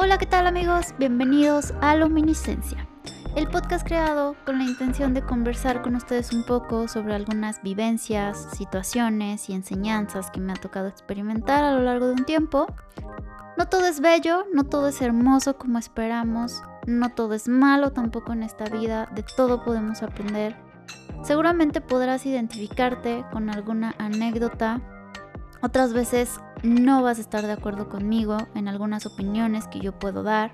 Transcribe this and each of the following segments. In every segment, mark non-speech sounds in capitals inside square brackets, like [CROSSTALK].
Hola, ¿qué tal amigos? Bienvenidos a Luminiscencia, el podcast creado con la intención de conversar con ustedes un poco sobre algunas vivencias, situaciones y enseñanzas que me ha tocado experimentar a lo largo de un tiempo. No todo es bello, no todo es hermoso como esperamos, no todo es malo tampoco en esta vida, de todo podemos aprender. Seguramente podrás identificarte con alguna anécdota otras veces no vas a estar de acuerdo conmigo en algunas opiniones que yo puedo dar,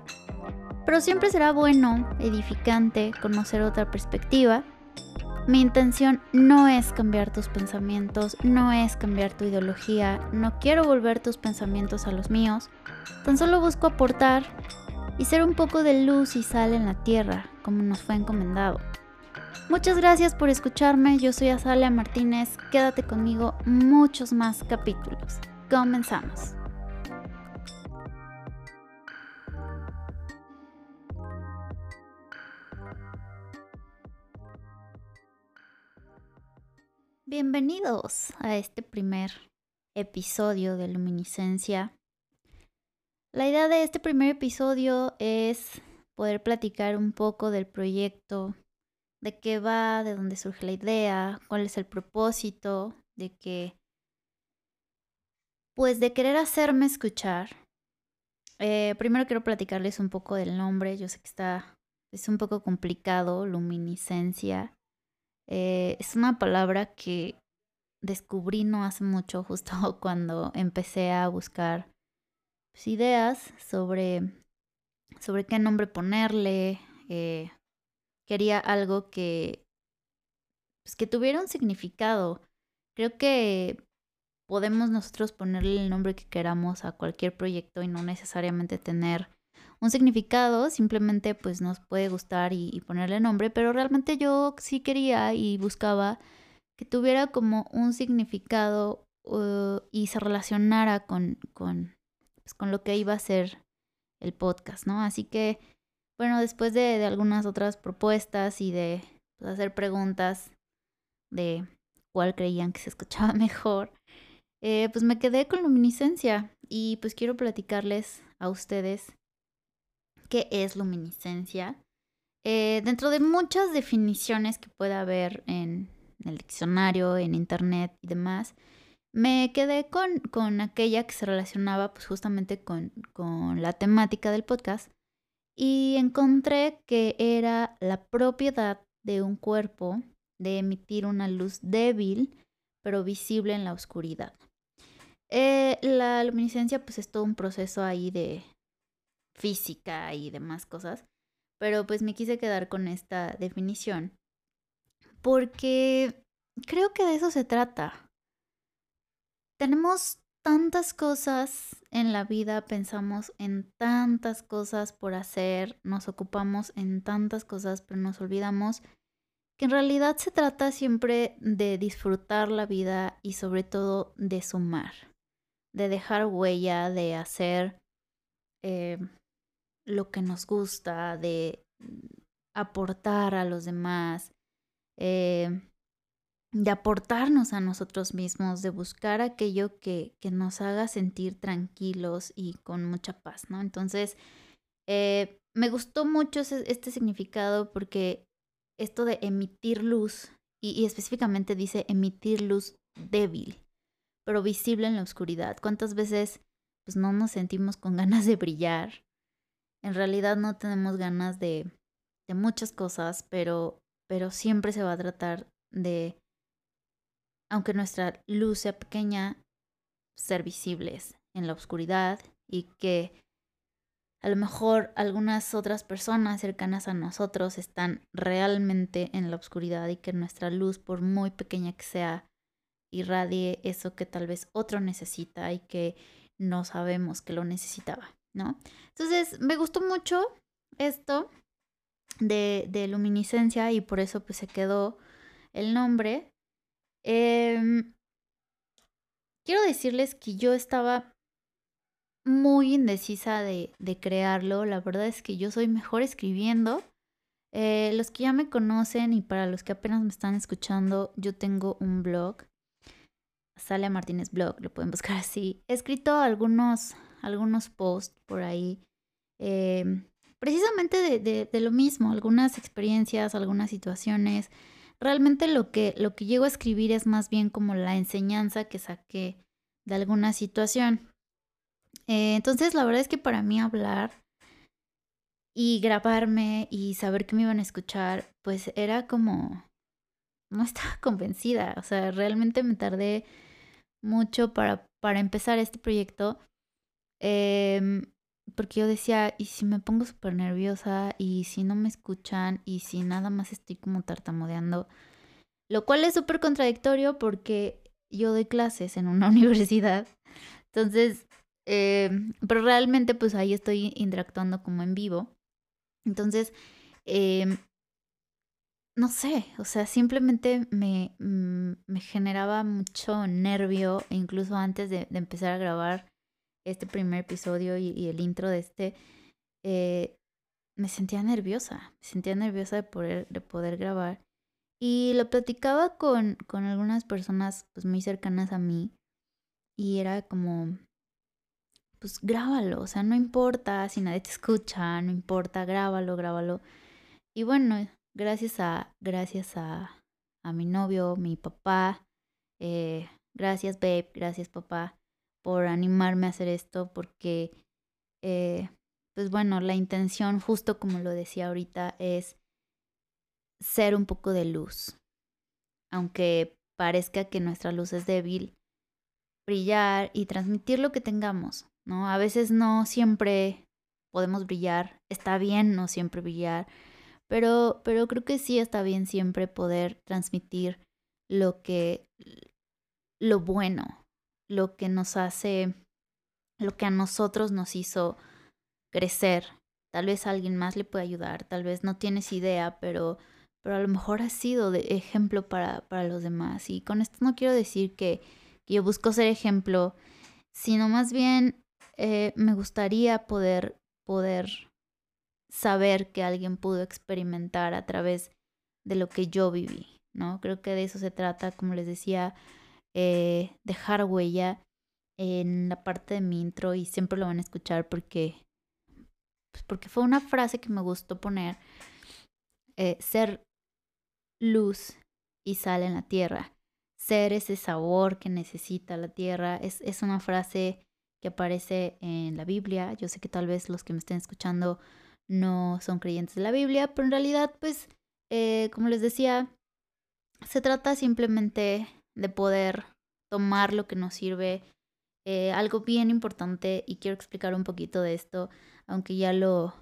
pero siempre será bueno, edificante, conocer otra perspectiva. Mi intención no es cambiar tus pensamientos, no es cambiar tu ideología, no quiero volver tus pensamientos a los míos, tan solo busco aportar y ser un poco de luz y sal en la tierra, como nos fue encomendado. Muchas gracias por escucharme, yo soy Azalea Martínez, quédate conmigo muchos más capítulos. Comenzamos. Bienvenidos a este primer episodio de Luminiscencia. La idea de este primer episodio es poder platicar un poco del proyecto de qué va, de dónde surge la idea, cuál es el propósito, de que, pues de querer hacerme escuchar. Eh, primero quiero platicarles un poco del nombre, yo sé que está, es un poco complicado, luminiscencia. Eh, es una palabra que descubrí no hace mucho, [LAUGHS] justo cuando empecé a buscar pues, ideas sobre, sobre qué nombre ponerle, eh, quería algo que, pues, que tuviera un significado. Creo que podemos nosotros ponerle el nombre que queramos a cualquier proyecto y no necesariamente tener un significado, simplemente pues nos puede gustar y, ponerle nombre, pero realmente yo sí quería y buscaba que tuviera como un significado uh, y se relacionara con, con, pues, con lo que iba a ser el podcast, ¿no? Así que bueno, después de, algunas otras propuestas y de pues, hacer preguntas de cuál creían que se escuchaba [LAUGHS] mejor, eh, pues me quedé con luminiscencia y pues quiero platicarles a ustedes qué es luminiscencia. Eh, dentro de muchas definiciones que pueda haber en, el diccionario, en internet y demás, me quedé con, con aquella que se relacionaba pues justamente con, con la temática del podcast y encontré que era la propiedad de un cuerpo de emitir una luz débil pero visible en la oscuridad. Eh, la luminiscencia pues es todo un proceso ahí de física y demás cosas, pero pues me quise quedar con esta definición porque creo que de eso se trata. Tenemos tantas cosas en la vida, pensamos en tantas cosas por hacer, nos ocupamos en tantas cosas, pero nos olvidamos que en realidad se trata siempre de disfrutar la vida y sobre todo de sumar, de dejar huella, de hacer eh, lo que nos gusta, de aportar a los demás. Eh, de aportarnos a nosotros mismos, de buscar aquello que, que nos haga sentir tranquilos y con mucha paz, ¿no? Entonces, eh, me gustó mucho este significado porque esto de emitir luz, y, específicamente dice emitir luz débil, pero visible en la oscuridad. ¿Cuántas veces pues no nos sentimos con [LAUGHS] ganas de brillar? En realidad no tenemos ganas de, de muchas cosas, pero, pero siempre se va a tratar de aunque nuestra luz sea pequeña, ser visibles en la oscuridad y que a lo mejor algunas otras personas cercanas a nosotros están realmente en la oscuridad y que nuestra luz, por muy pequeña que sea, irradie eso que tal vez otro necesita y que no sabemos que lo necesitaba, ¿no? Entonces, me gustó mucho esto de, de luminiscencia y por eso pues se quedó el nombre. Em, quiero decirles que yo estaba muy indecisa de, crearlo. La verdad es que yo soy mejor escribiendo. Eh, los que ya me conocen y para los que apenas me están escuchando, yo tengo un blog. Sale Martínez Blog, lo pueden buscar así. He escrito algunos, algunos posts por ahí em, precisamente de, de, lo mismo, algunas experiencias, algunas situaciones. Realmente lo que, lo que llego a escribir es más bien como la enseñanza que saqué de alguna situación. Eh, entonces, la verdad es que para mí hablar y grabarme y saber que me iban a escuchar, pues era como, no estaba [LAUGHS] convencida, o sea, realmente me tardé mucho para, para empezar este proyecto, em, porque yo decía, ¿y si me pongo súper nerviosa? ¿Y si no me escuchan? ¿Y si nada más estoy como tartamudeando? Lo cual es súper contradictorio porque yo doy clases en una [LAUGHS] universidad, entonces, em, pero realmente pues ahí estoy interactuando como en vivo. Entonces, em, no sé, o sea, simplemente me, mm, me generaba mucho nervio, e incluso antes de, empezar a grabar este primer episodio y, el intro de este, eh, me sentía nerviosa, me sentía nerviosa de poder, de poder grabar. Y lo platicaba con, con algunas personas pues muy cercanas a mí y era como, pues grábalo, o sea, no importa si nadie te escucha, no importa, grábalo, grábalo. Y bueno, gracias a, gracias a, a mi novio, mi papá, eh, gracias babe, gracias papá por animarme a hacer esto, porque, eh, pues bueno, la intención, justo como lo decía ahorita, es ser un poco de luz. Aunque parezca que nuestra luz es débil, brillar y transmitir lo que tengamos. ¿no? A veces no siempre podemos brillar, está bien no siempre brillar, pero, pero creo que sí está bien siempre poder transmitir lo que, lo bueno, lo que nos hace, lo que a nosotros nos hizo crecer. Tal vez alguien más le puede ayudar, tal vez no tienes idea, pero, pero a lo mejor ha sido de ejemplo para, para los demás. Y con esto no quiero decir que, que yo busco ser ejemplo, sino más bien eh, me gustaría poder, poder saber que alguien pudo experimentar a través de lo que yo viví, ¿no? Creo que de eso se trata, como les decía, eh, dejar huella en la parte de mi intro y siempre lo van a escuchar porque, pues porque fue una frase que me gustó poner, eh, ser luz y sal en la tierra, ser ese sabor que necesita la tierra, es, es una frase que aparece en la Biblia. Yo sé que tal vez los que me estén escuchando no son creyentes de la Biblia, pero en realidad, pues, eh, como les decía, se trata simplemente de poder tomar lo que nos sirve. Eh, algo bien importante, y quiero explicar un poquito de esto, aunque ya lo,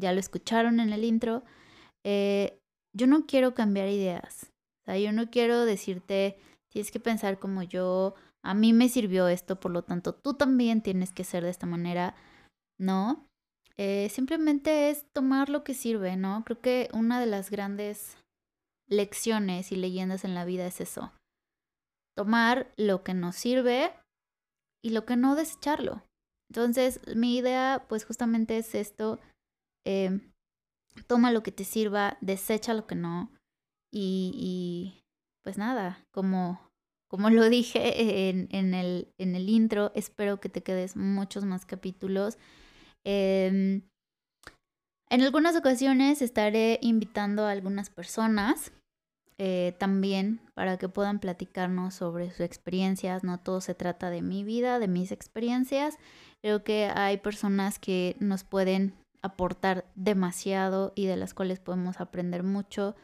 ya lo escucharon en el intro, eh, yo no quiero cambiar ideas. O sea, yo no quiero decirte, tienes que pensar como yo, a mí me sirvió esto, por lo tanto tú también tienes que ser de esta manera, ¿no? Eh, simplemente es tomar lo que sirve, ¿no? Creo que una de las grandes lecciones y leyendas en la vida es eso. Tomar lo que nos sirve y lo que no desecharlo. Entonces, mi idea, pues justamente es esto. Em, toma lo que te sirva, desecha lo que no. Y, y pues nada, como como lo dije en, el, en el intro, espero que te quedes muchos más capítulos. Em, en algunas ocasiones estaré invitando a algunas personas eh, también para que puedan platicarnos sobre sus experiencias. No todo se trata de mi vida, de mis experiencias. Creo que hay personas que nos pueden aportar demasiado y de las cuales podemos aprender mucho.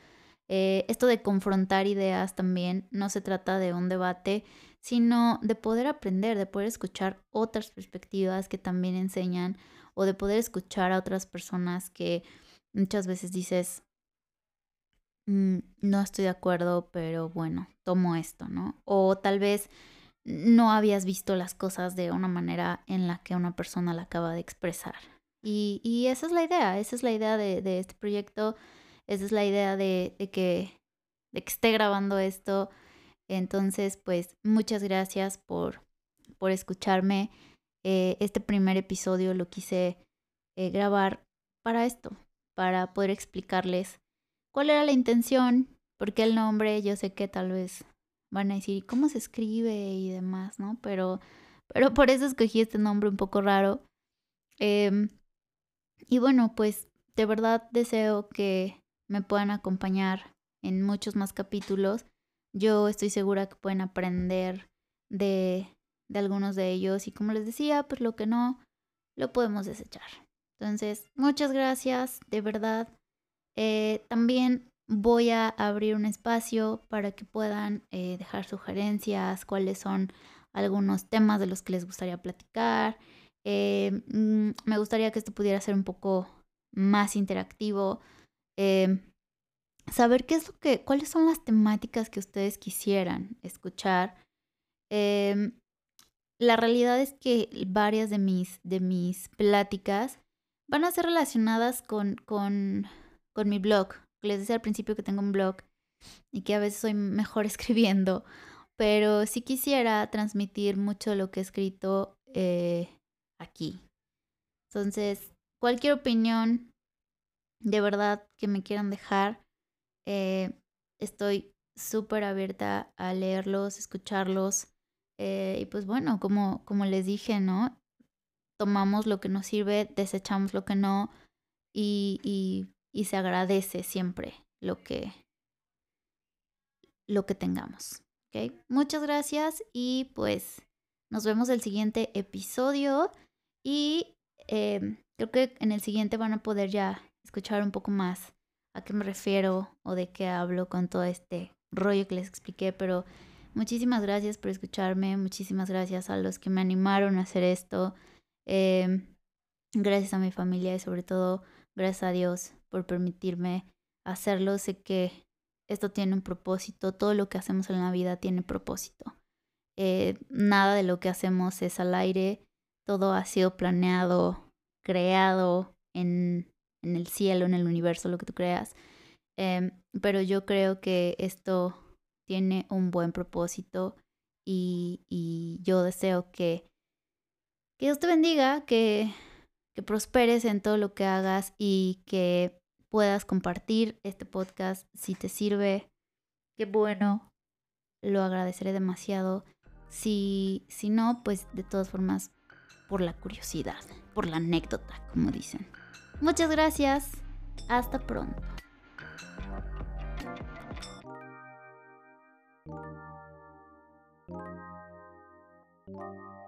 Eh, esto de confrontar ideas también no se trata de un debate, sino de poder aprender, de poder escuchar otras perspectivas que también enseñan o de poder escuchar a otras personas que muchas veces dices, mm, no estoy de acuerdo, pero bueno, tomo esto, ¿no? O tal vez no habías visto las cosas de una manera en la que una persona la acaba de expresar. Y, y esa es la idea, esa es la idea de, de este proyecto esa es la idea de, que, de que esté grabando esto. Entonces, pues muchas gracias por, por escucharme. Eh, este primer episodio lo quise eh, grabar para esto, para poder explicarles cuál era la intención, por qué el nombre. Yo sé que tal vez van a decir cómo se escribe y demás, ¿no? Pero, pero por eso escogí este nombre un poco raro. Em, Y bueno, pues de verdad deseo que me puedan acompañar en muchos más capítulos. Yo estoy segura que pueden aprender de, de algunos de ellos y como les decía, pues lo que no, lo podemos desechar. Entonces, muchas gracias, de verdad. Eh, también voy a abrir un espacio para que puedan eh, dejar sugerencias, cuáles son algunos temas de los que les gustaría platicar. Eh, mm, me gustaría que esto pudiera ser un poco más interactivo. saber qué es lo que, cuáles son las temáticas que ustedes quisieran escuchar. La realidad es que varias de mis, de mis pláticas van a ser relacionadas con, con, con mi blog. Les decía al principio que tengo un blog y que a veces soy mejor [LAUGHS] escribiendo, pero sí quisiera transmitir mucho lo que he escrito eh, aquí. Entonces, cualquier opinión de verdad que me quieran dejar, eh, estoy súper abierta a leerlos, escucharlos. Eh, y pues bueno, como, como les dije, ¿no? tomamos lo que nos sirve, desechamos lo que no y, y, se agradece siempre lo que, lo que tengamos. ¿okay? Muchas gracias y pues nos vemos el siguiente episodio y eh, creo que en el siguiente van a poder ya escuchar un poco más a qué me refiero o de qué hablo con todo este rollo que les expliqué, pero muchísimas gracias por escucharme, muchísimas gracias a los que me animaron a hacer esto. Em, gracias a mi familia y sobre todo gracias a Dios por permitirme hacerlo. Sé que esto tiene un propósito, todo lo que hacemos en la vida tiene propósito. Eh, nada de lo que hacemos es al aire, todo ha sido planeado, creado en, el cielo, en el universo, lo que tú creas. Em, pero yo creo que esto tiene un buen propósito y, y yo deseo que que Dios te bendiga, que, que prosperes en todo lo que hagas y que puedas compartir este podcast si te sirve. Qué bueno, lo agradeceré demasiado. Si, si no, pues de todas formas, por la curiosidad, por la anécdota, como dicen. Muchas gracias. Hasta pronto. Thank you.